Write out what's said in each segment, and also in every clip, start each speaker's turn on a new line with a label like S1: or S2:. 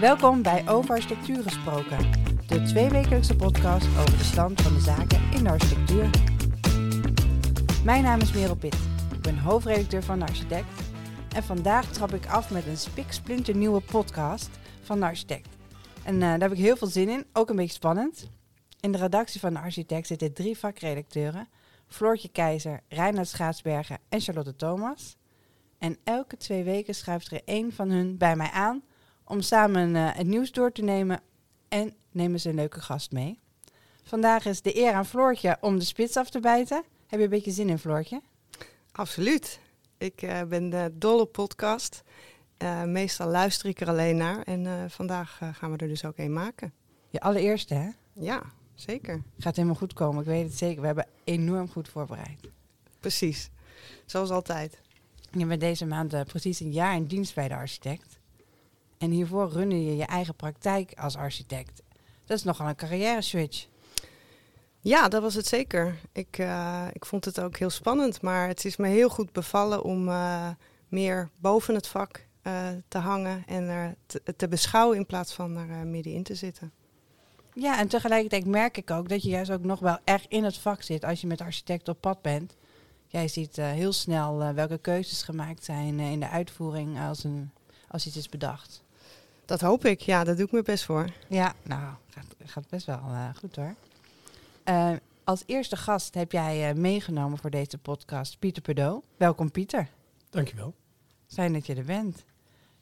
S1: Welkom bij Over Architectuur Gesproken, de tweewekelijkse podcast over de stand van de zaken in de architectuur. Mijn naam is Merel Pitt, ik ben hoofdredacteur van de Architect en vandaag trap ik af met een spiksplinternieuwe podcast van de Architect. En uh, daar heb ik heel veel zin in, ook een beetje spannend. In de redactie van de Architect zitten drie vakredacteuren, Floortje Keizer, Reinhard Schaatsbergen en Charlotte Thomas. En elke twee weken schuift er één van hun bij mij aan om samen uh, het nieuws door te nemen en nemen ze een leuke gast mee. Vandaag is de eer aan Floortje om de spits af te bijten. Heb je een beetje zin in, Floortje?
S2: Absoluut. Ik uh, ben de dolle podcast. Uh, meestal luister ik er alleen naar en vandaag gaan we er dus ook een maken.
S1: Je allereerste, hè?
S2: Ja, zeker.
S1: Gaat helemaal goed komen, ik weet het zeker. We hebben enorm goed voorbereid.
S2: Precies, zoals altijd.
S1: Je bent deze maand precies een jaar in dienst bij de architect. En hiervoor runde je je eigen praktijk als architect. Dat is nogal een carrière switch.
S2: Ja, dat was het zeker. Ik, uh, ik vond het ook heel spannend, maar het is me heel goed bevallen om uh, meer boven het vak uh, te hangen en er te, te, beschouwen in plaats van er middenin te zitten.
S1: Ja, en tegelijkertijd merk ik ook dat je juist ook nog wel erg in het vak zit als je met architect op pad bent. Jij ziet heel snel welke keuzes gemaakt zijn in de uitvoering als, een, als iets is bedacht.
S2: Dat hoop ik, ja, daar doe ik me best voor.
S1: Ja, nou, gaat, gaat best wel uh, goed hoor. Uh, als eerste gast heb jij uh, meegenomen voor deze podcast Pieter Pedot. Welkom Pieter.
S3: Dankjewel.
S1: Fijn dat je er bent.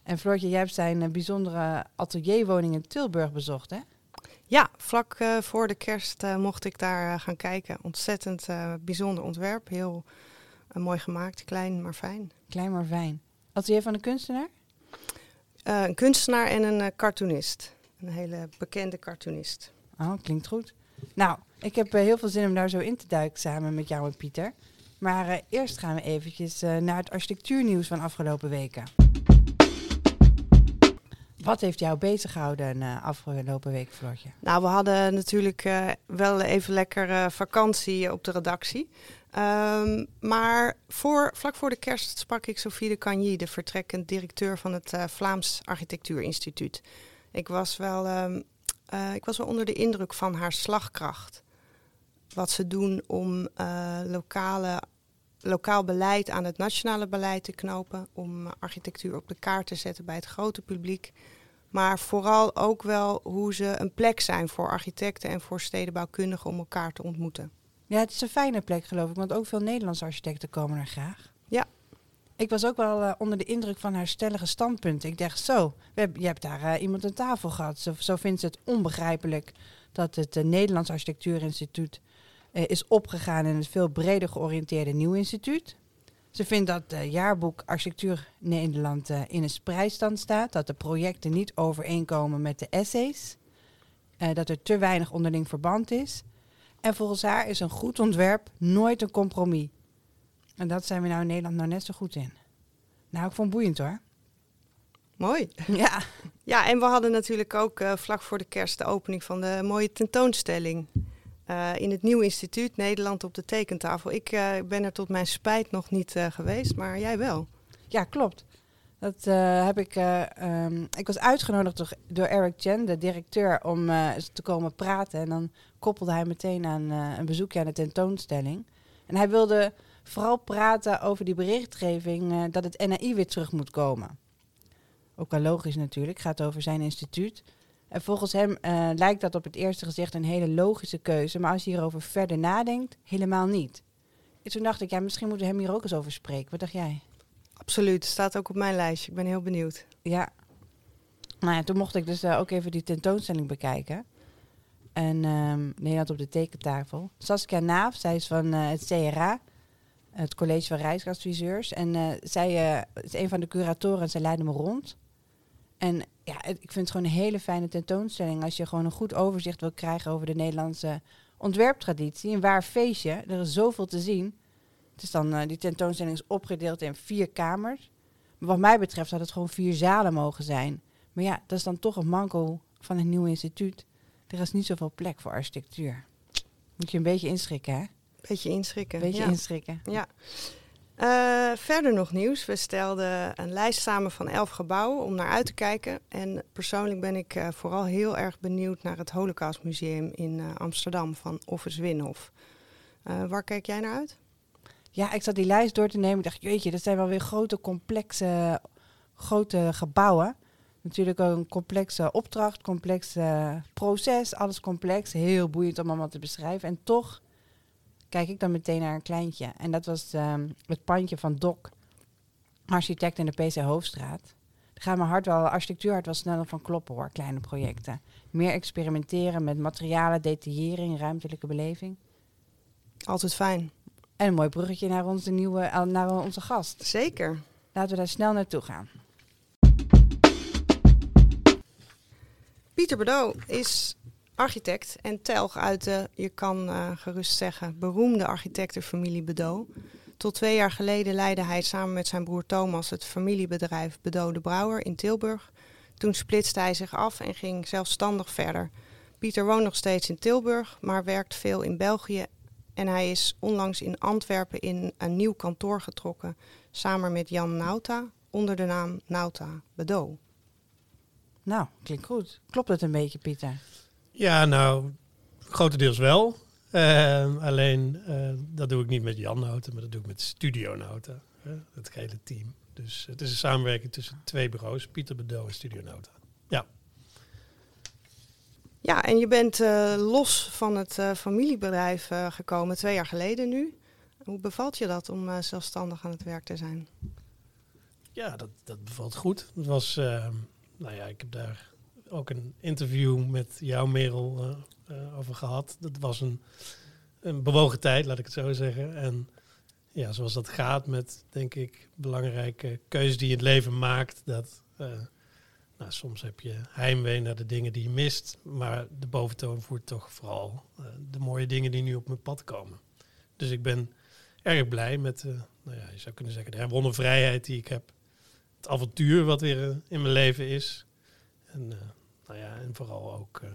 S1: En Floortje, jij hebt zijn bijzondere atelierwoning in Tilburg bezocht, hè?
S2: Ja, vlak voor de kerst mocht ik daar gaan kijken. Ontzettend bijzonder ontwerp. Heel mooi gemaakt, klein maar fijn.
S1: Klein maar fijn. Atelier van de kunstenaar?
S2: Uh, een kunstenaar en een uh, cartoonist. Een hele bekende cartoonist.
S1: Oh, klinkt goed. Nou, ik heb uh, heel veel zin om daar zo in te duiken samen met jou en Pieter. Maar eerst gaan we eventjes naar het architectuurnieuws van afgelopen weken. Wat heeft jou bezig gehouden afgelopen week, Floortje?
S2: Nou, we hadden natuurlijk wel even lekker vakantie op de redactie. Um, maar voor, vlak voor de kerst sprak ik Sophie de Cagny, de vertrekkend directeur van het Vlaams Architectuurinstituut. Ik was, wel, uh, ik was wel onder de indruk van haar slagkracht. Wat ze doen om lokale, lokaal beleid aan het nationale beleid te knopen. Om architectuur op de kaart te zetten bij het grote publiek. Maar vooral ook wel hoe ze een plek zijn voor architecten en voor stedenbouwkundigen om elkaar te ontmoeten.
S1: Ja, het is een fijne plek geloof ik, want ook veel Nederlandse architecten komen er graag.
S2: Ja.
S1: Ik was ook wel uh, onder de indruk van haar stellige standpunten. Ik dacht, zo, we je hebt daar uh, iemand aan tafel gehad. Zo, zo vindt ze het onbegrijpelijk dat het uh, Nederlands Architectuurinstituut is opgegaan in het veel breder georiënteerde Nieuw Instituut. Ze vindt dat het jaarboek Architectuur Nederland in een spreidstand staat. Dat de projecten niet overeenkomen met de essays. dat er te weinig onderling verband is. En volgens haar is een goed ontwerp nooit een compromis. En dat zijn we nou in Nederland nou net zo goed in. Nou, ik vond het boeiend hoor.
S2: Mooi.
S1: Ja.
S2: Ja, en we hadden natuurlijk ook uh, vlak voor de kerst de opening van de mooie tentoonstelling. Uh, in het Nieuw Instituut Nederland op de tekentafel. Ik uh, ben er tot mijn spijt nog niet geweest, maar jij wel.
S1: Ja, klopt. Dat heb ik. Um, ik was uitgenodigd door, Eric Chen, de directeur, om te komen praten. En dan koppelde hij meteen aan een bezoekje aan de tentoonstelling. En hij wilde vooral praten over die berichtgeving dat het NAI weer terug moet komen. Ook wel logisch natuurlijk, gaat over zijn instituut. En volgens hem lijkt dat op het eerste gezicht een hele logische keuze. Maar als je hierover verder nadenkt, helemaal niet. En toen dacht ik, ja, misschien moeten we hem hier ook eens over spreken. Wat dacht jij?
S2: Absoluut, staat ook op mijn lijstje. Ik ben heel benieuwd.
S1: Ja. Nou ja, toen mocht ik dus uh, ook even die tentoonstelling bekijken. En um, Nederland op de tekentafel. Saskia Naaf, zij is van uh, het CRA, het College van Reisadviseurs. En zij is een van de curatoren en zij leidde me rond. En ja, ik vind het gewoon een hele fijne tentoonstelling als je gewoon een goed overzicht wil krijgen over de Nederlandse ontwerptraditie. Een waar feestje. Er is zoveel te zien. Het is dan, uh, die tentoonstelling is opgedeeld in vier kamers. Maar wat mij betreft had het gewoon vier zalen mogen zijn. Maar ja, dat is dan toch een manco van het nieuwe instituut. Er is niet zoveel plek voor architectuur. Moet je een beetje inschrikken, hè?
S2: Beetje inschrikken.
S1: Beetje
S2: ja.
S1: inschrikken.
S2: Ja. Uh, verder nog nieuws. We stelden een lijst samen van elf gebouwen om naar uit te kijken. En persoonlijk ben ik uh, vooral heel erg benieuwd naar het Holocaustmuseum in uh, Amsterdam van Office Winhof. waar kijk jij naar uit?
S1: Ja, ik zat die lijst door te nemen. Ik dacht, jeetje, dat zijn wel weer grote, complexe, grote gebouwen. Natuurlijk ook een complexe opdracht, complexe proces, alles complex. Heel boeiend om allemaal te beschrijven. En toch kijk ik dan meteen naar een kleintje. En dat was um, het pandje van Doc, architect in de PC Hoofdstraat. Daar gaat mijn hart wel, architectuurhart wel sneller van kloppen hoor, kleine projecten. Meer experimenteren met materialen, detaillering, ruimtelijke beleving.
S2: Altijd fijn.
S1: En een mooi bruggetje naar onze nieuwe, naar onze gast.
S2: Zeker.
S1: Laten we daar snel naartoe gaan.
S2: Pieter Bedeau is architect en telg uit de, je kan uh, gerust zeggen, beroemde architectenfamilie Bedo. Tot twee jaar geleden leidde hij samen met zijn broer Thomas het familiebedrijf Bedo de Brouwer in Tilburg. Toen splitste hij zich af en ging zelfstandig verder. Pieter woont nog steeds in Tilburg, maar werkt veel in België. En hij is onlangs in Antwerpen in een nieuw kantoor getrokken, samen met Jan Nauta, onder de naam Nauta Bedo.
S1: Nou, klinkt goed. Klopt het een beetje, Pieter?
S3: Ja, nou, grotendeels wel. Uh, alleen, uh, dat doe ik niet met Jan Noten, maar dat doe ik met Studio Noten. het hele team. Dus het is een samenwerking tussen twee bureaus, Pieter Bedo en Studio Noten. Ja.
S2: Ja, en je bent uh, los van het familiebedrijf gekomen, twee jaar geleden nu. Hoe bevalt je dat om zelfstandig aan het werk te zijn?
S3: Ja, dat, dat bevalt goed. Het was, ehm, nou ja, ik heb daar ook een interview met jou, Merel, uh, uh, over gehad. Dat was een, een bewogen tijd, laat ik het zo zeggen. En ja, zoals dat gaat met, denk ik, belangrijke keuzes die je het leven maakt. Dat, uh, nou, soms heb je heimwee naar de dingen die je mist. Maar de boventoon voert toch vooral de mooie dingen die nu op mijn pad komen. Dus ik ben erg blij met, nou ja, je zou kunnen zeggen, de herwonnen vrijheid die ik heb. Het avontuur wat weer in mijn leven is. En nou ja, en vooral ook uh,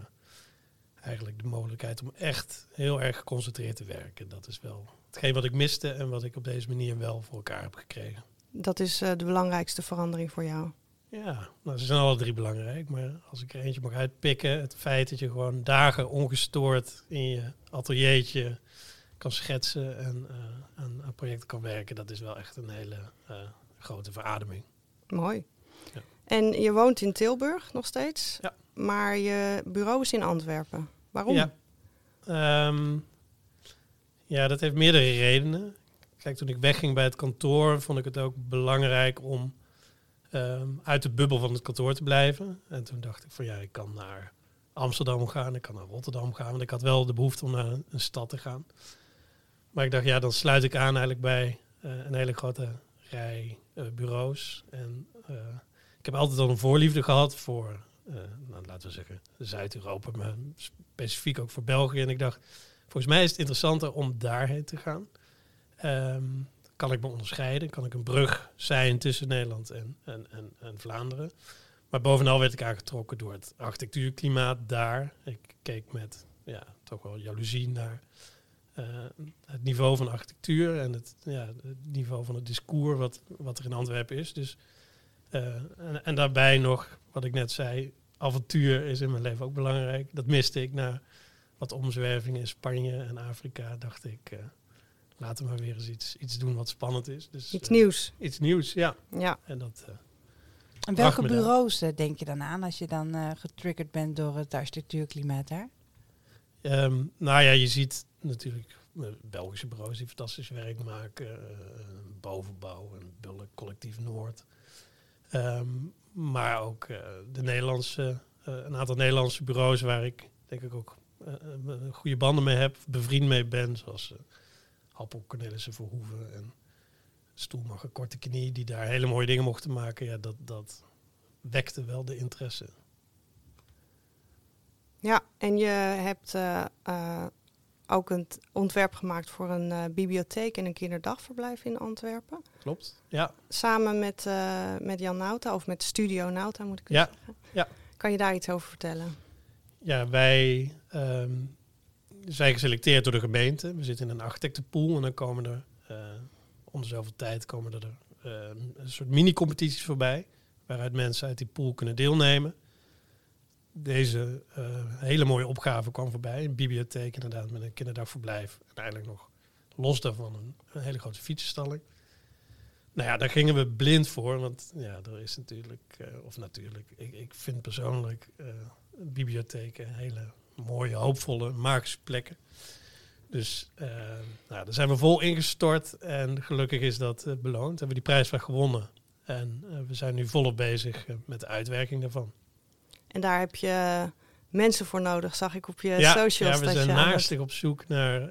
S3: eigenlijk de mogelijkheid om echt heel erg geconcentreerd te werken. Dat is wel hetgeen wat ik miste en wat ik op deze manier wel voor elkaar heb gekregen.
S2: Dat is uh, de belangrijkste verandering voor jou?
S3: Ja, nou, ze zijn alle drie belangrijk. Maar als ik er eentje mag uitpikken, het feit dat je gewoon dagen ongestoord in je ateliertje kan schetsen en uh, aan, aan projecten kan werken, dat is wel echt een hele grote verademing.
S2: Mooi. Ja. En je woont in Tilburg nog steeds?
S3: Ja
S2: maar je bureau is in Antwerpen. Waarom?
S3: Ja, um, ja dat heeft meerdere redenen. Kijk, toen ik wegging bij het kantoor, vond ik het ook belangrijk om um, uit de bubbel van het kantoor te blijven. En toen dacht ik van ja, ik kan naar Amsterdam gaan, ik kan naar Rotterdam gaan. Want ik had wel de behoefte om naar een, stad te gaan. Maar ik dacht, ja, dan sluit ik aan eigenlijk bij uh, een hele grote rij uh, bureaus. En uh, ik heb altijd al een voorliefde gehad voor nou, laten we zeggen, Zuid-Europa, maar specifiek ook voor België. En ik dacht, volgens mij is het interessanter om daarheen te gaan. Um, kan ik me onderscheiden? Kan ik een brug zijn tussen Nederland en, en, en, en Vlaanderen? Maar bovenal werd ik aangetrokken door het architectuurklimaat daar. Ik keek met ja, toch wel jaloezie naar uh, het niveau van architectuur en het, ja, het niveau van het discours wat, wat er in Antwerpen is. Dus en, en, daarbij nog, wat ik net zei, avontuur is in mijn leven ook belangrijk. Dat miste ik na wat omzwervingen in Spanje en Afrika. Dacht ik, uh, laten we maar weer eens iets, iets doen wat spannend is. Dus,
S2: iets nieuws.
S3: Iets nieuws, ja.
S2: ja.
S3: En dat...
S1: en welke bureaus denk je dan aan als je dan getriggerd bent door het architectuurklimaat daar?
S3: Um, nou ja, je ziet natuurlijk Belgische bureaus die fantastisch werk maken. bovenbouw en Bullen Collectief Noord. Um, maar ook uh, de Nederlandse, uh, een aantal Nederlandse bureaus waar ik denk ik ook uh, goede banden mee heb, bevriend mee ben, zoals Happel Cornelissen Verhoeven en Stoelmacher Korte Knie, die daar hele mooie dingen mochten maken. Ja, dat, dat wekte wel de interesse.
S2: Ja, en je hebt ook een ontwerp gemaakt voor een bibliotheek en een kinderdagverblijf in Antwerpen.
S3: Klopt, ja.
S2: Samen met, uh, met Jan Nauta, of met Studio Nauta moet ik
S3: ja.
S2: zeggen.
S3: Ja.
S2: Kan je daar iets over vertellen?
S3: Ja, wij um, zijn geselecteerd door de gemeente. We zitten in een architectenpool en dan komen er uh, om zoveel tijd komen er uh, een soort mini-competities voorbij. Waaruit mensen uit die pool kunnen deelnemen. Deze uh, hele mooie opgave kwam voorbij. Een bibliotheek inderdaad met een kinderdagverblijf. En eigenlijk nog los daarvan een, een hele grote fietsenstalling. Nou ja, daar gingen we blind voor. Want ja, er is natuurlijk, uh, of natuurlijk, ik, ik vind persoonlijk uh, bibliotheken hele mooie, hoopvolle, magische plekken. Dus uh, nou, daar zijn we vol ingestort en gelukkig is dat beloond. We hebben die prijsvraag gewonnen en we zijn nu volop bezig met de uitwerking daarvan.
S2: En daar heb je mensen voor nodig, zag ik op je ja, socials.
S3: Ja, we zijn naastig op zoek naar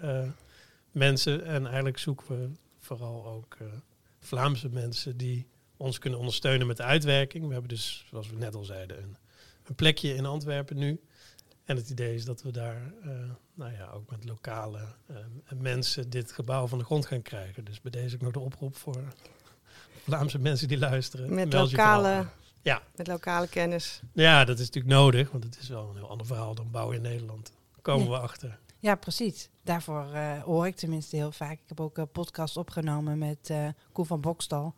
S3: mensen en eigenlijk zoeken we vooral ook Vlaamse mensen die ons kunnen ondersteunen met de uitwerking. We hebben dus, zoals we net al zeiden, een, een plekje in Antwerpen nu. En het idee is dat we daar uh, nou ja, ook met lokale uh, mensen dit gebouw van de grond gaan krijgen. Dus bij deze ook nog de oproep voor Vlaamse mensen die luisteren.
S2: Met lokale, ja. met lokale kennis.
S3: Ja, dat is natuurlijk nodig, want het is wel een heel ander verhaal dan bouwen in Nederland. Daar komen ja. we achter.
S1: Ja, precies. Daarvoor uh, hoor ik tenminste heel vaak. Ik heb ook een podcast opgenomen met Koen van Bokstal.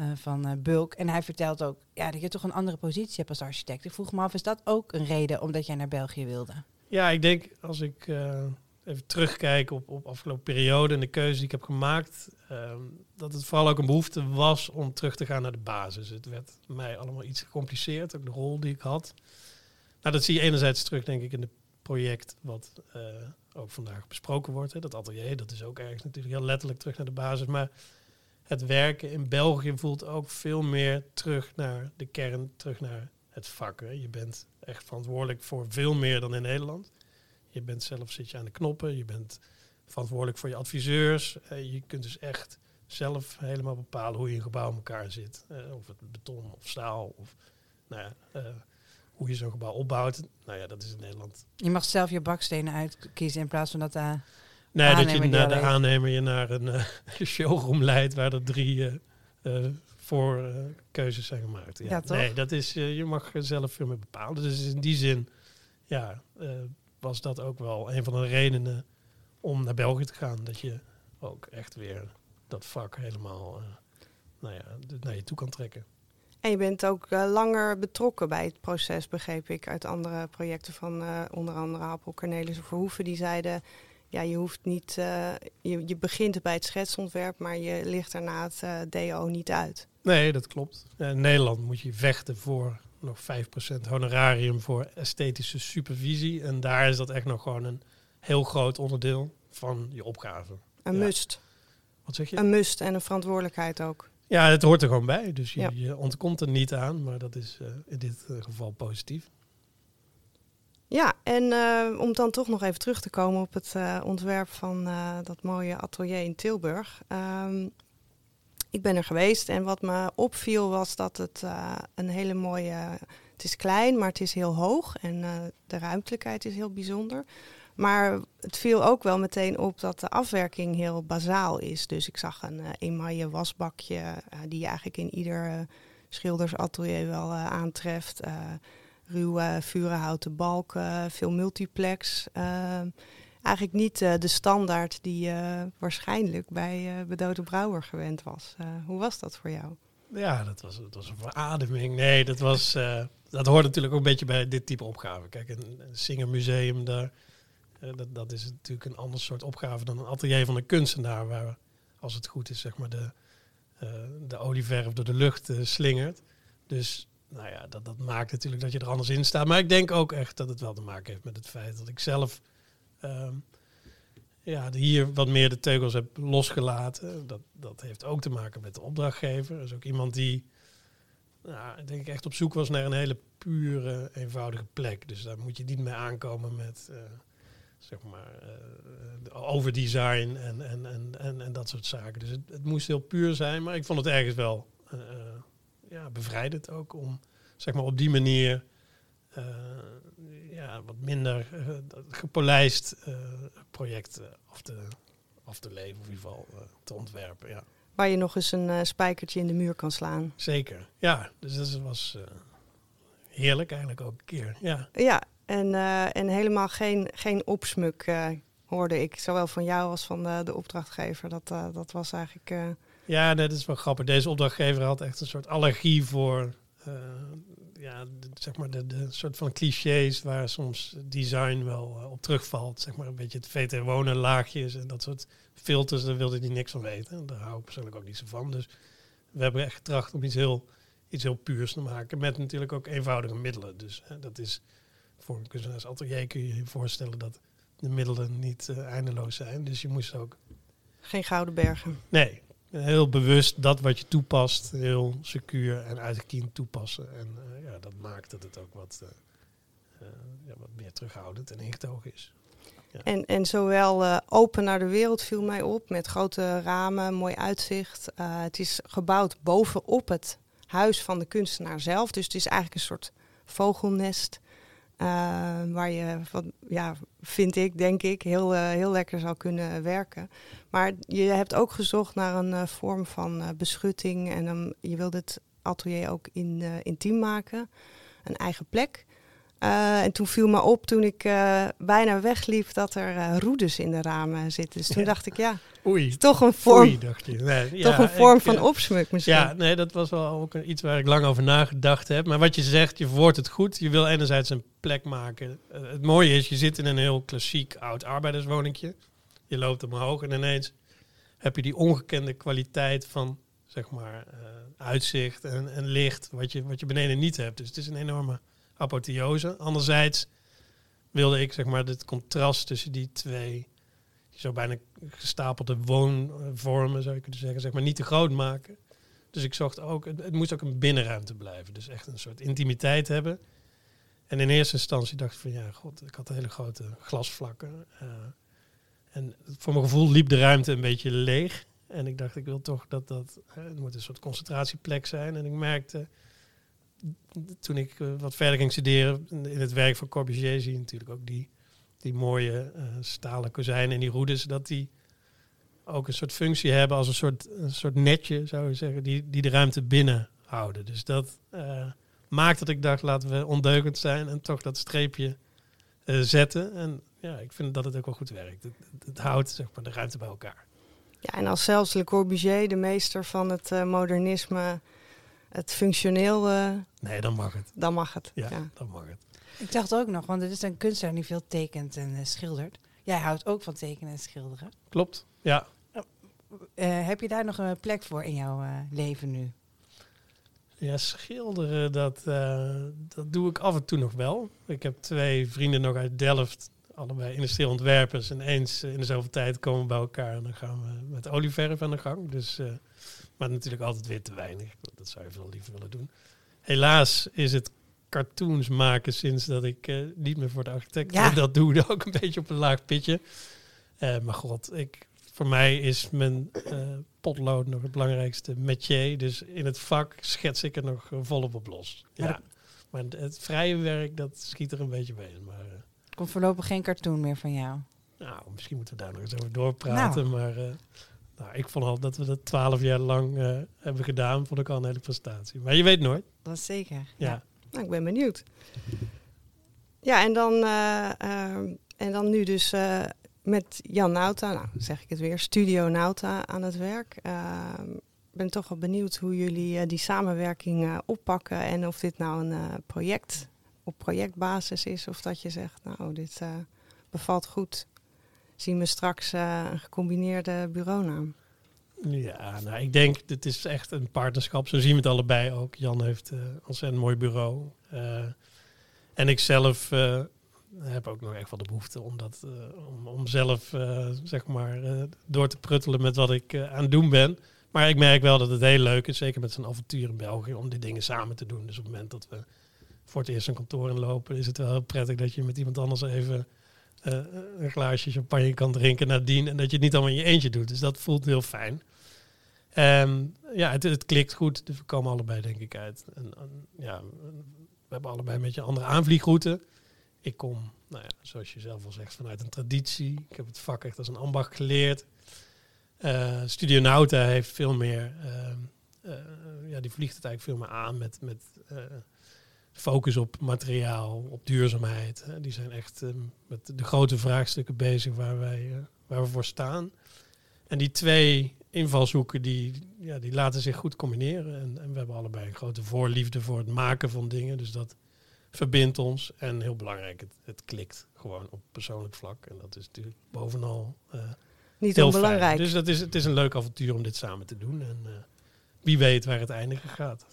S1: Uh, van uh, Bulk. En hij vertelt ook ja, dat je toch een andere positie hebt als architect. Ik vroeg me af, is dat ook een reden omdat jij naar België wilde?
S3: Ja, ik denk als ik uh, even terugkijk op, op afgelopen periode en de keuze die ik heb gemaakt, ehm, dat het vooral ook een behoefte was om terug te gaan naar de basis. Het werd mij allemaal iets gecompliceerd, ook de rol die ik had. Nou, dat zie je enerzijds terug, denk ik, in het project wat ook vandaag besproken wordt. Hè. Dat atelier, dat is ook ergens natuurlijk heel letterlijk terug naar de basis. Maar het werken in België voelt ook veel meer terug naar de kern, terug naar het vak. Hè. Je bent echt verantwoordelijk voor veel meer dan in Nederland. Je bent zelf zit je aan de knoppen, je bent verantwoordelijk voor je adviseurs. Eh, je kunt dus echt zelf helemaal bepalen hoe je een gebouw in elkaar zit. Eh, of het beton of staal of nou ja, hoe je zo'n gebouw opbouwt. Nou ja, dat is in Nederland.
S1: Je mag zelf je bakstenen uitkiezen in plaats van dat daar
S3: Nee, dat je naar de aannemer je naar een uh, showroom leidt waar er drie uh, uh, voor keuzes zijn gemaakt. Ja,
S1: ja toch?
S3: Nee, dat is, je mag zelf veel meer bepalen. Dus in die zin, ja, was dat ook wel een van de redenen om naar België te gaan. Dat je ook echt weer dat vak helemaal nou ja, naar je toe kan trekken.
S2: En je bent ook uh, langer betrokken bij het proces, begreep ik, uit andere projecten van uh, onder andere Appel, Cornelis of Verhoeven. Die zeiden, ja, je hoeft niet, uh, je, je begint bij het schetsontwerp, maar je ligt daarna het DO niet uit.
S3: Nee, dat klopt. in Nederland moet je vechten voor nog 5% honorarium voor esthetische supervisie. En daar is dat echt nog gewoon een heel groot onderdeel van je opgave.
S2: Een ja. must.
S3: Wat zeg je?
S2: Een must en een verantwoordelijkheid ook.
S3: Ja, het hoort er gewoon bij. Dus je, ja. je ontkomt er niet aan, maar dat is uh, in dit geval positief.
S2: Ja, en uh, om dan toch nog even terug te komen op het ontwerp van dat mooie atelier in Tilburg. Um, ik ben er geweest en wat me opviel was dat het een hele mooie. Het is klein, maar het is heel hoog en de ruimtelijkheid is heel bijzonder. Maar het viel ook wel meteen op dat de afwerking heel bazaal is. Dus ik zag een emaille wasbakje, die je eigenlijk in ieder schildersatelier wel aantreft ruwe vurenhouten balken, veel multiplex. Uh, eigenlijk niet uh, de standaard die uh, waarschijnlijk bij Bedote Brouwer gewend was. hoe was dat voor jou?
S3: Ja, dat was, dat was een verademing. Nee, dat, was, dat hoort natuurlijk ook een beetje bij dit type opgave. Kijk, een, een Singermuseum, daar, dat, dat is natuurlijk een ander soort opgave dan een atelier van een kunstenaar, waar, als het goed is, zeg maar de, de olieverf door de lucht slingert. Dus nou ja, dat, dat maakt natuurlijk dat je er anders in staat. Maar ik denk ook echt dat het wel te maken heeft met het feit dat ik zelf um, ja, hier wat meer de teugels heb losgelaten. Dat, dat heeft ook te maken met de opdrachtgever. Dat is ook iemand die, nou, denk ik, echt op zoek was naar een hele pure, eenvoudige plek. Dus daar moet je niet mee aankomen met, zeg maar, uh, overdesign en, en, en, en, en dat soort zaken. Dus het, het, moest heel puur zijn, maar ik vond het ergens wel... Uh, ja, bevrijdend ook om zeg maar op die manier uh, ja, wat minder gepolijst project af, te, af te leven, of in ieder geval te ontwerpen. Ja.
S2: Waar je nog eens een spijkertje in de muur kan slaan.
S3: Zeker, ja. Dus dat was heerlijk eigenlijk ook een keer. Ja,
S2: ja en, en helemaal geen, geen opsmuk hoorde ik, zowel van jou als van de, de opdrachtgever. Dat, dat was eigenlijk
S3: Ja, dat is wel grappig. Deze opdrachtgever had echt een soort allergie voor, ja, zeg maar de, de soort van clichés waar soms design wel op terugvalt. Zeg maar een beetje het VT wonen laagjes en dat soort filters, daar wilde hij niks van weten. Daar hou ik persoonlijk ook niet zo van. Dus we hebben echt getracht om iets heel, iets heel puurs te maken met natuurlijk ook eenvoudige middelen. Dus dat is voor een kunstenaarsatelier kun je je voorstellen dat de middelen niet uh, eindeloos zijn. Dus je moest ook...
S2: Geen gouden bergen.
S3: Nee, heel bewust dat wat je toepast, heel secuur en uitgekiend toepassen. En uh, ja, dat maakt dat het ook wat, uh, ja, wat meer terughoudend en ingetogen is.
S2: Ja. En, en zowel open naar de wereld viel mij op, met grote ramen, mooi uitzicht. het is gebouwd bovenop het huis van de kunstenaar zelf. Dus het is eigenlijk een soort vogelnest. Uh, waar je, van, ja, vind ik, denk ik, heel, uh, heel lekker zou kunnen werken. Maar je hebt ook gezocht naar een uh, vorm van beschutting. En je wilde het atelier ook in, intiem maken. Een eigen plek. En toen viel me op, toen ik bijna wegliep, dat er roedes in de ramen zitten. Dus toen ja. dacht ik, ja,
S3: Oei.
S2: toch een vorm,
S3: Oei, dacht je. Nee,
S2: toch
S3: ja,
S2: een vorm
S3: ik,
S2: van opsmuk misschien.
S3: Ja, nee, dat was wel ook iets waar ik lang over nagedacht heb. Maar wat je zegt, je verwoordt het goed. Je wil enerzijds een plek maken. Het mooie is, je zit in een heel klassiek oud arbeiderswoningje. Je loopt omhoog en ineens heb je die ongekende kwaliteit van, zeg maar, uitzicht en, en licht, wat je, wat je beneden niet hebt. Dus het is een enorme apotheose. Anderzijds wilde ik, zeg maar, het contrast tussen die twee zo bijna gestapelde woonvormen, zou je kunnen zeggen, zeg maar niet te groot maken. Dus ik zocht ook, het, moest ook een binnenruimte blijven. Dus echt een soort intimiteit hebben. En in eerste instantie dacht ik van ja, god, ik had hele grote glasvlakken. Uh, en voor mijn gevoel liep de ruimte een beetje leeg. En ik dacht, ik wil toch dat dat, het moet een soort concentratieplek zijn. En ik merkte, toen ik uh, wat verder ging studeren in het werk van Corbusier, zie je natuurlijk ook die die mooie uh, stalen kozijnen en die roedes, dat die ook een soort functie hebben als een soort, een soort netje, zou je zeggen, die, die de ruimte binnen houden. Dus dat uh, maakt dat ik dacht, laten we ondeugend zijn en toch dat streepje zetten. En ja, ik vind dat het ook wel goed werkt. Het, houdt zeg maar, de ruimte bij elkaar.
S2: Ja, en als zelfs Le Corbusier, de meester van het modernisme, het functioneel...
S3: nee, dan mag het.
S2: Dan mag het,
S3: ja.
S2: ja.
S3: dan mag het.
S1: Ik dacht ook nog, want het is een kunstenaar die veel tekent en uh, schildert. Jij houdt ook van tekenen en schilderen.
S3: Klopt, ja.
S1: Uh, heb je daar nog een plek voor in jouw uh, leven nu?
S3: Ja, schilderen, dat, dat doe ik af en toe nog wel. Ik heb twee vrienden nog uit Delft, allebei industrieel ontwerpers. En eens in de zoveel tijd komen we bij elkaar en dan gaan we met olieverf aan de gang. Dus, maar natuurlijk altijd weer te weinig. Dat zou je veel liever willen doen. Helaas is het cartoons maken sinds dat ik uh, niet meer voor de architect ja. dat doe. Ook een beetje op een laag pitje. Uh, maar god, ik, voor mij is mijn potlood nog het belangrijkste métier. Dus in het vak schets ik er nog volop op los. Ja. ja. Maar het vrije werk, dat schiet er een beetje bij. Maar,
S1: Komt voorlopig geen cartoon meer van jou?
S3: Nou, misschien moeten we daar nog eens over doorpraten. Nou. Maar nou, ik vond al dat we dat twaalf jaar lang hebben gedaan. Vond ik al een hele prestatie. Maar je weet nooit.
S1: Dat is zeker.
S3: ja. ja.
S2: Nou, ik ben benieuwd. Ja, en dan, uh, uh, en dan nu dus uh, met Jan Nauta, nou zeg ik het weer, Studio Nauta aan het werk. Ik ben toch wel benieuwd hoe jullie die samenwerking oppakken en of dit nou een project op projectbasis is of dat je zegt, nou dit bevalt goed. Zien we straks een gecombineerde bureaunaam.
S3: Ja, nou, ik denk, dit is echt een partnerschap. Zo zien we het allebei ook. Jan heeft uh, ontzettend mooi bureau. En ik zelf heb ook nog echt wel de behoefte om, dat, om, om zelf zeg maar, door te pruttelen met wat ik aan het doen ben. Maar ik merk wel dat het heel leuk is, zeker met zo'n avontuur in België, om die dingen samen te doen. Dus op het moment dat we voor het eerst een kantoor inlopen, is het wel heel prettig dat je met iemand anders even uh, een glaasje champagne kan drinken nadien. En dat je het niet allemaal in je eentje doet. Dus dat voelt heel fijn. Um, ja, het, het, klikt goed. Dus we komen allebei denk ik uit. En, en, ja, we hebben allebei een beetje een andere aanvliegroute. Ik kom, nou ja, zoals je zelf al zegt, vanuit een traditie. Ik heb het vak echt als een ambacht geleerd. Uh, Studio Nauta heeft veel meer... Uh, ja, die vliegt het eigenlijk veel meer aan met... met focus op materiaal, op duurzaamheid. Hè. Die zijn echt um, met de grote vraagstukken bezig waar, wij, uh, waar we voor staan. En die twee invalshoeken die, ja, die laten zich goed combineren. En, en we hebben allebei een grote voorliefde voor het maken van dingen. Dus dat verbindt ons. En heel belangrijk, het, het klikt gewoon op persoonlijk vlak. En dat is natuurlijk bovenal uh,
S2: niet
S3: heel
S2: onbelangrijk.
S3: Fijn. Dus dat is, het is een leuk avontuur om dit samen te doen. En uh, wie weet waar het eindigen gaat.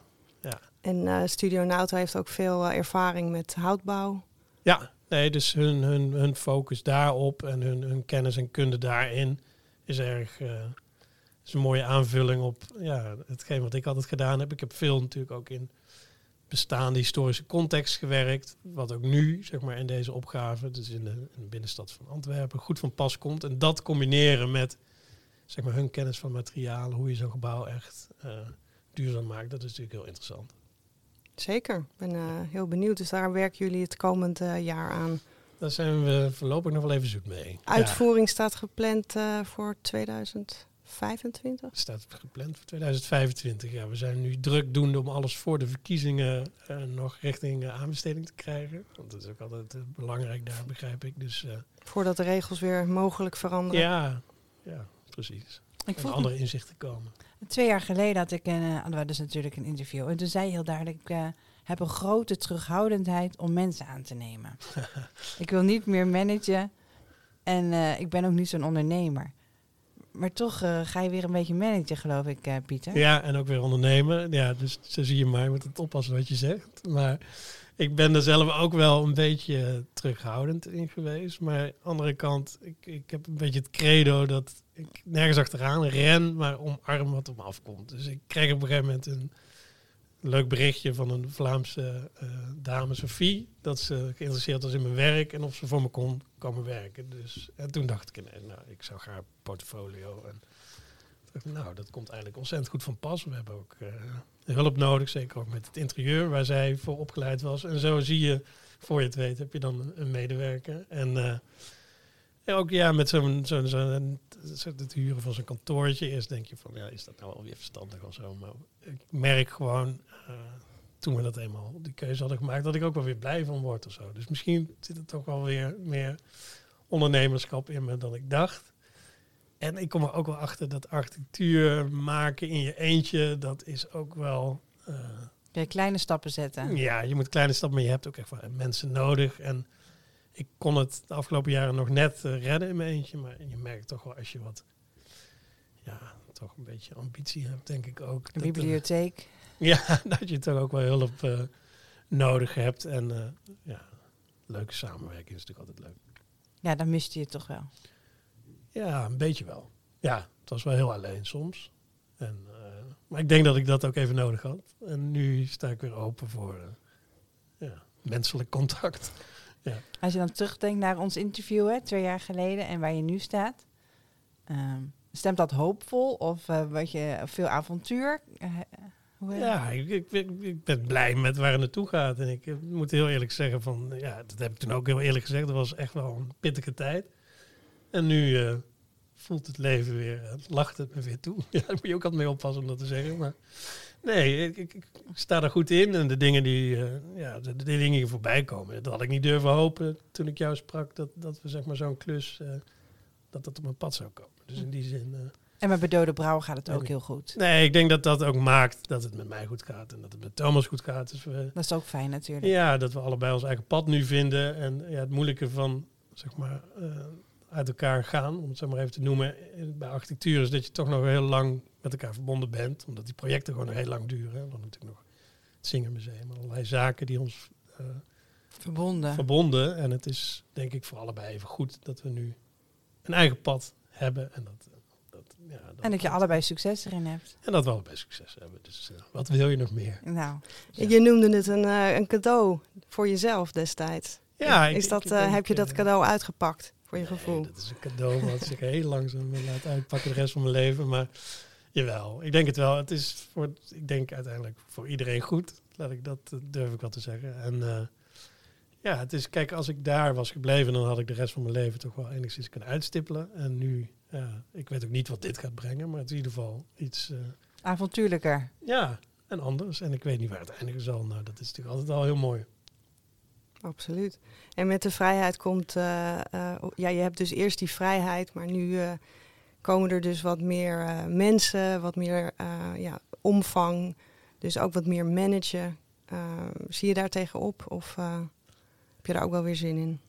S3: Ja.
S2: En uh, Studio Nauta heeft ook veel ervaring met houtbouw.
S3: Ja, nee, dus hun, hun, hun focus daarop en hun, hun kennis en kunde daarin is erg is een mooie aanvulling op ja, hetgeen wat ik altijd gedaan heb. Ik heb veel natuurlijk ook in bestaande historische context gewerkt. Wat ook nu, zeg maar, in deze opgave, dus in de, in de binnenstad van Antwerpen, goed van pas komt. En dat combineren met zeg maar, hun kennis van materialen, hoe je zo'n gebouw echt uh, duurzaam maakt, dat is natuurlijk heel interessant.
S2: Zeker, ik ben uh, heel benieuwd. Dus daar werken jullie het komend uh, jaar aan.
S3: Daar zijn we voorlopig nog wel even zoet mee.
S2: Uitvoering ja. staat gepland voor 2000. 25?
S3: Staat gepland voor 2025. Ja, we zijn nu druk doende om alles voor de verkiezingen nog richting aanbesteding te krijgen. Want dat is ook altijd belangrijk daar, begrijp ik. Dus,
S2: Voordat de regels weer mogelijk veranderen.
S3: Ja, ja precies. Ik andere inzichten komen.
S1: Twee jaar geleden had ik een, dus natuurlijk een interview. En toen zei je heel duidelijk, ik heb een grote terughoudendheid om mensen aan te nemen. ik wil niet meer managen en ik ben ook niet zo'n ondernemer. Maar toch uh, ga je weer een beetje managen, geloof ik, Pieter.
S3: Ja, en ook weer ondernemen. Ja, dus zo zie je maar. Je moet het oppassen wat je zegt. Maar ik ben er zelf ook wel een beetje terughoudend in geweest. Maar aan de andere kant, ik, ik heb een beetje het credo dat ik nergens achteraan ren, maar omarm wat op me afkomt. Dus ik kreeg op een gegeven moment een leuk berichtje van een Vlaamse uh, dame, Sophie, dat ze geïnteresseerd was in mijn werk en of ze voor me kon komen werken. Dus, en toen dacht ik, nee, nou, ik zag haar portfolio en nou, dat komt eigenlijk ontzettend goed van pas. We hebben ook uh, hulp nodig, zeker ook met het interieur, waar zij voor opgeleid was. En zo zie je, voor je het weet, heb je dan een medewerker. En ja, ook ja, met zo'n zo, zo, het huren van zo'n kantoortje. Eerst denk je van, ja, is dat nou alweer verstandig of zo? Maar ik merk gewoon, uh, toen we dat eenmaal die keuze hadden gemaakt, dat ik ook wel weer blij van word of zo. Dus misschien zit er toch wel weer meer ondernemerschap in me dan ik dacht. En ik kom er ook wel achter dat architectuur maken in je eentje, dat is ook wel... Uh,
S1: ja, kleine stappen zetten.
S3: Ja, je moet kleine stappen, maar je hebt ook echt mensen nodig. En ik kon het de afgelopen jaren nog net uh, redden in mijn eentje. Maar je merkt toch wel als je wat, ja, toch een beetje ambitie hebt, denk ik ook.
S1: Een bibliotheek.
S3: Uh, ja, dat je toch ook wel hulp uh, nodig hebt. En ja, leuke samenwerking is natuurlijk altijd leuk.
S1: Ja, dan miste je het toch wel?
S3: Ja, een beetje wel. Ja, het was wel heel alleen soms. En, maar ik denk dat ik dat ook even nodig had. En nu sta ik weer open voor ja, menselijk contact. Ja.
S1: Als je dan terugdenkt naar ons interview hè, twee jaar geleden en waar je nu staat, um, stemt dat hoopvol of uh, wat je veel avontuur?
S3: Hoe, ja, ik, ik, ik, ben blij met waar het naartoe gaat. En ik moet heel eerlijk zeggen van, ja, dat heb ik toen ook heel eerlijk gezegd. Dat was echt wel een pittige tijd. En nu uh, voelt het leven weer, lacht het me weer toe. Ja, daar moet je ook altijd mee oppassen om dat te zeggen. Maar Nee, ik, ik, sta er goed in. En de dingen die, uh, ja, de, de, dingen die voorbij komen, dat had ik niet durven hopen toen ik jou sprak. Dat, dat we zeg maar zo'n klus, uh, dat dat op mijn pad zou komen. Dus in die zin...
S1: En met Bedode Brouw gaat het ook ik, heel goed.
S3: Nee, ik denk dat dat ook maakt dat het met mij goed gaat. En dat het met Thomas goed gaat. Dus we,
S1: dat is ook fijn natuurlijk.
S3: Ja, dat we allebei ons eigen pad nu vinden. En ja, het moeilijke van, zeg maar uit elkaar gaan, om het zo maar even te noemen, bij architectuur is dat je toch nog heel lang met elkaar verbonden bent, omdat die projecten gewoon nog heel lang duren. Dan natuurlijk nog het Zingermuseum, allerlei zaken die ons uh,
S1: verbonden.
S3: verbonden. En het is denk ik voor allebei even goed dat we nu een eigen pad hebben en dat, dat, ja, dat
S1: en dat je allebei succes erin hebt.
S3: En dat we allebei succes hebben. Dus uh, wat wil je nog meer?
S2: Nou, ja. je noemde het een, uh, een cadeau voor jezelf destijds. Ja, is ik, dat, ik, ik denk, heb je dat cadeau uitgepakt? Voor je gevoel.
S3: dat is een cadeau wat ik heel langzaam laat uitpakken de rest van mijn leven. Maar jawel, ik denk het wel. Het is voor, ik denk uiteindelijk voor iedereen goed. Laat ik dat, durf ik wel te zeggen. En uh, ja, het is, kijk, als ik daar was gebleven, dan had ik de rest van mijn leven toch wel enigszins kunnen uitstippelen. En nu, ja, ik weet ook niet wat dit gaat brengen, maar het is in ieder geval iets... Uh,
S1: Avontuurlijker.
S3: Ja, en anders. En ik weet niet waar het eindigen zal. Nou, dat is natuurlijk altijd al heel mooi.
S2: Absoluut. En met de vrijheid komt, uh, uh, ja, je hebt dus eerst die vrijheid, maar nu uh, komen er dus wat meer eh, mensen, wat meer eh, ja, omvang. Dus ook wat meer managen. Zie je daar tegenop of heb je daar ook wel weer zin in?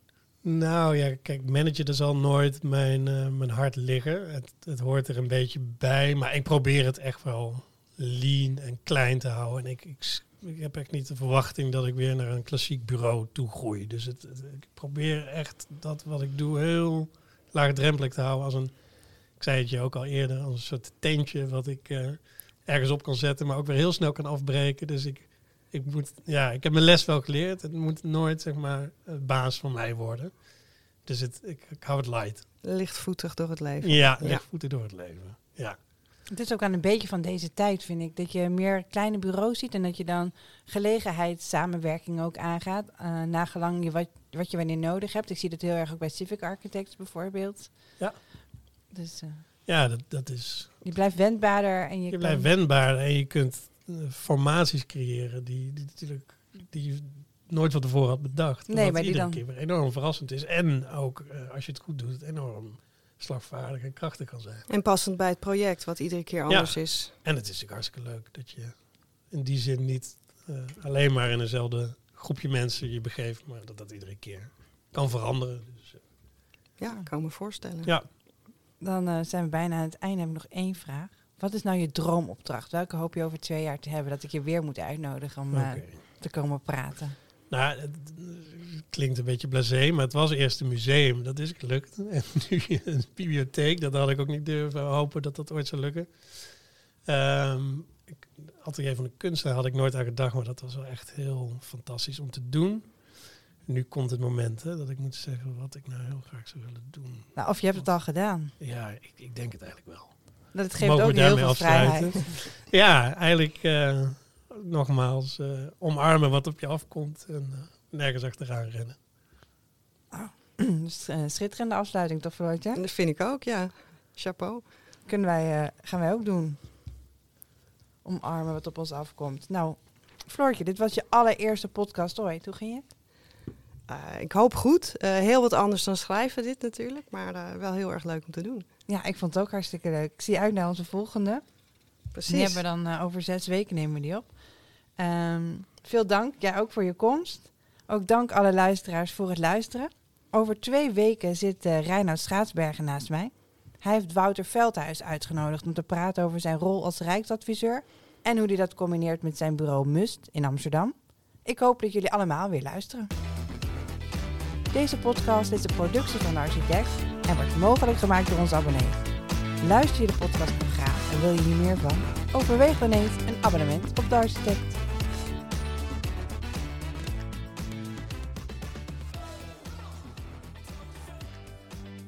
S3: Nou ja, kijk, managen dat zal nooit mijn, mijn hart liggen. Het, het hoort er een beetje bij, maar ik probeer het echt wel lean en klein te houden. En ik, ik, ik heb echt niet de verwachting dat ik weer naar een klassiek bureau toe groei. Dus het, het, ik probeer echt dat wat ik doe heel laagdrempelig te houden. Als een, ik zei het je ook al eerder, als een soort tentje wat ik uh, ergens op kan zetten, maar ook weer heel snel kan afbreken. Dus ik, ik moet, ja, ik heb mijn les wel geleerd. Het moet nooit, zeg maar, het baas van mij worden. Dus het, ik, ik hou het light.
S2: Lichtvoetig door het leven.
S3: Ja, lichtvoetig door het leven. Ja.
S1: Het is ook aan een beetje van deze tijd, vind ik. Dat je meer kleine bureaus ziet en dat je dan gelegenheid, samenwerking ook aangaat. Uh, nagelang je wat, wat je wanneer nodig hebt. Ik zie dat heel erg ook bij Civic Architects bijvoorbeeld.
S3: Ja.
S1: Dus, uh,
S3: ja, dat, dat is...
S1: Je blijft wendbaarder. En je,
S3: je blijft wendbaar en je kunt uh, formaties creëren die, die natuurlijk die je nooit van tevoren had bedacht.
S1: Nee, maar die
S3: iedere
S1: dan...
S3: keer weer enorm verrassend is. En ook, als je het goed doet, enorm slagvaardig en krachtig kan zijn.
S2: En passend bij het project, wat iedere keer anders
S3: ja.
S2: is.
S3: En het is natuurlijk hartstikke leuk dat je in die zin niet uh, alleen maar in eenzelfde groepje mensen je begeeft, maar dat dat iedere keer kan veranderen. Dus, uh,
S2: ja, kan me voorstellen.
S3: Ja.
S1: Dan uh, zijn we bijna aan het einde. Heb ik nog één vraag. Wat is nou je droomopdracht? Welke hoop je over twee jaar te hebben dat ik je weer moet uitnodigen om okay. te komen praten?
S3: Nou, het klinkt een beetje blasé, maar het was eerst een museum. Dat is gelukt. En nu een bibliotheek. Dat had ik ook niet durven hopen dat dat ooit zou lukken. Um, ik, atelier van de kunsten had ik nooit aan gedacht, maar dat was wel echt heel fantastisch om te doen. Nu komt het moment hè, dat ik moet zeggen wat ik nou heel graag zou willen doen.
S1: Nou, of je hebt het al gedaan.
S3: Ja, ik, ik denk het eigenlijk wel.
S1: Dat het geeft ook heel veel vrijheid.
S3: ja, eigenlijk uh, nogmaals uh, omarmen wat op je afkomt en uh, nergens achteraan rennen.
S1: Oh. Schitterende afsluiting toch, Floortje?
S2: Dat vind ik ook, ja. Chapeau.
S1: Kunnen wij, uh, gaan wij ook doen. Omarmen wat op ons afkomt. Nou, Floortje, dit was je allereerste podcast ooit. Hoe ging het?
S2: Uh, ik hoop goed. Uh, heel wat anders dan schrijven dit natuurlijk. Maar uh, wel heel erg leuk om te doen.
S1: Ja, ik vond het ook hartstikke leuk. Ik zie uit naar onze volgende.
S2: Precies.
S1: Die hebben we dan over zes weken nemen we die op. Um, veel dank. Jij ook voor je komst. Ook dank alle luisteraars voor het luisteren. Over twee weken zit uh, Reinoud Schaatsbergen naast mij. Hij heeft Wouter Veldhuis uitgenodigd om te praten over zijn rol als rijksadviseur en hoe hij dat combineert met zijn bureau Must in Amsterdam. Ik hoop dat jullie allemaal weer luisteren. Deze podcast is een productie van architect en wordt mogelijk gemaakt door onze abonnees. Luister je de podcast nog graag en wil je hier meer van? Overweeg dan eens een abonnement op de architect.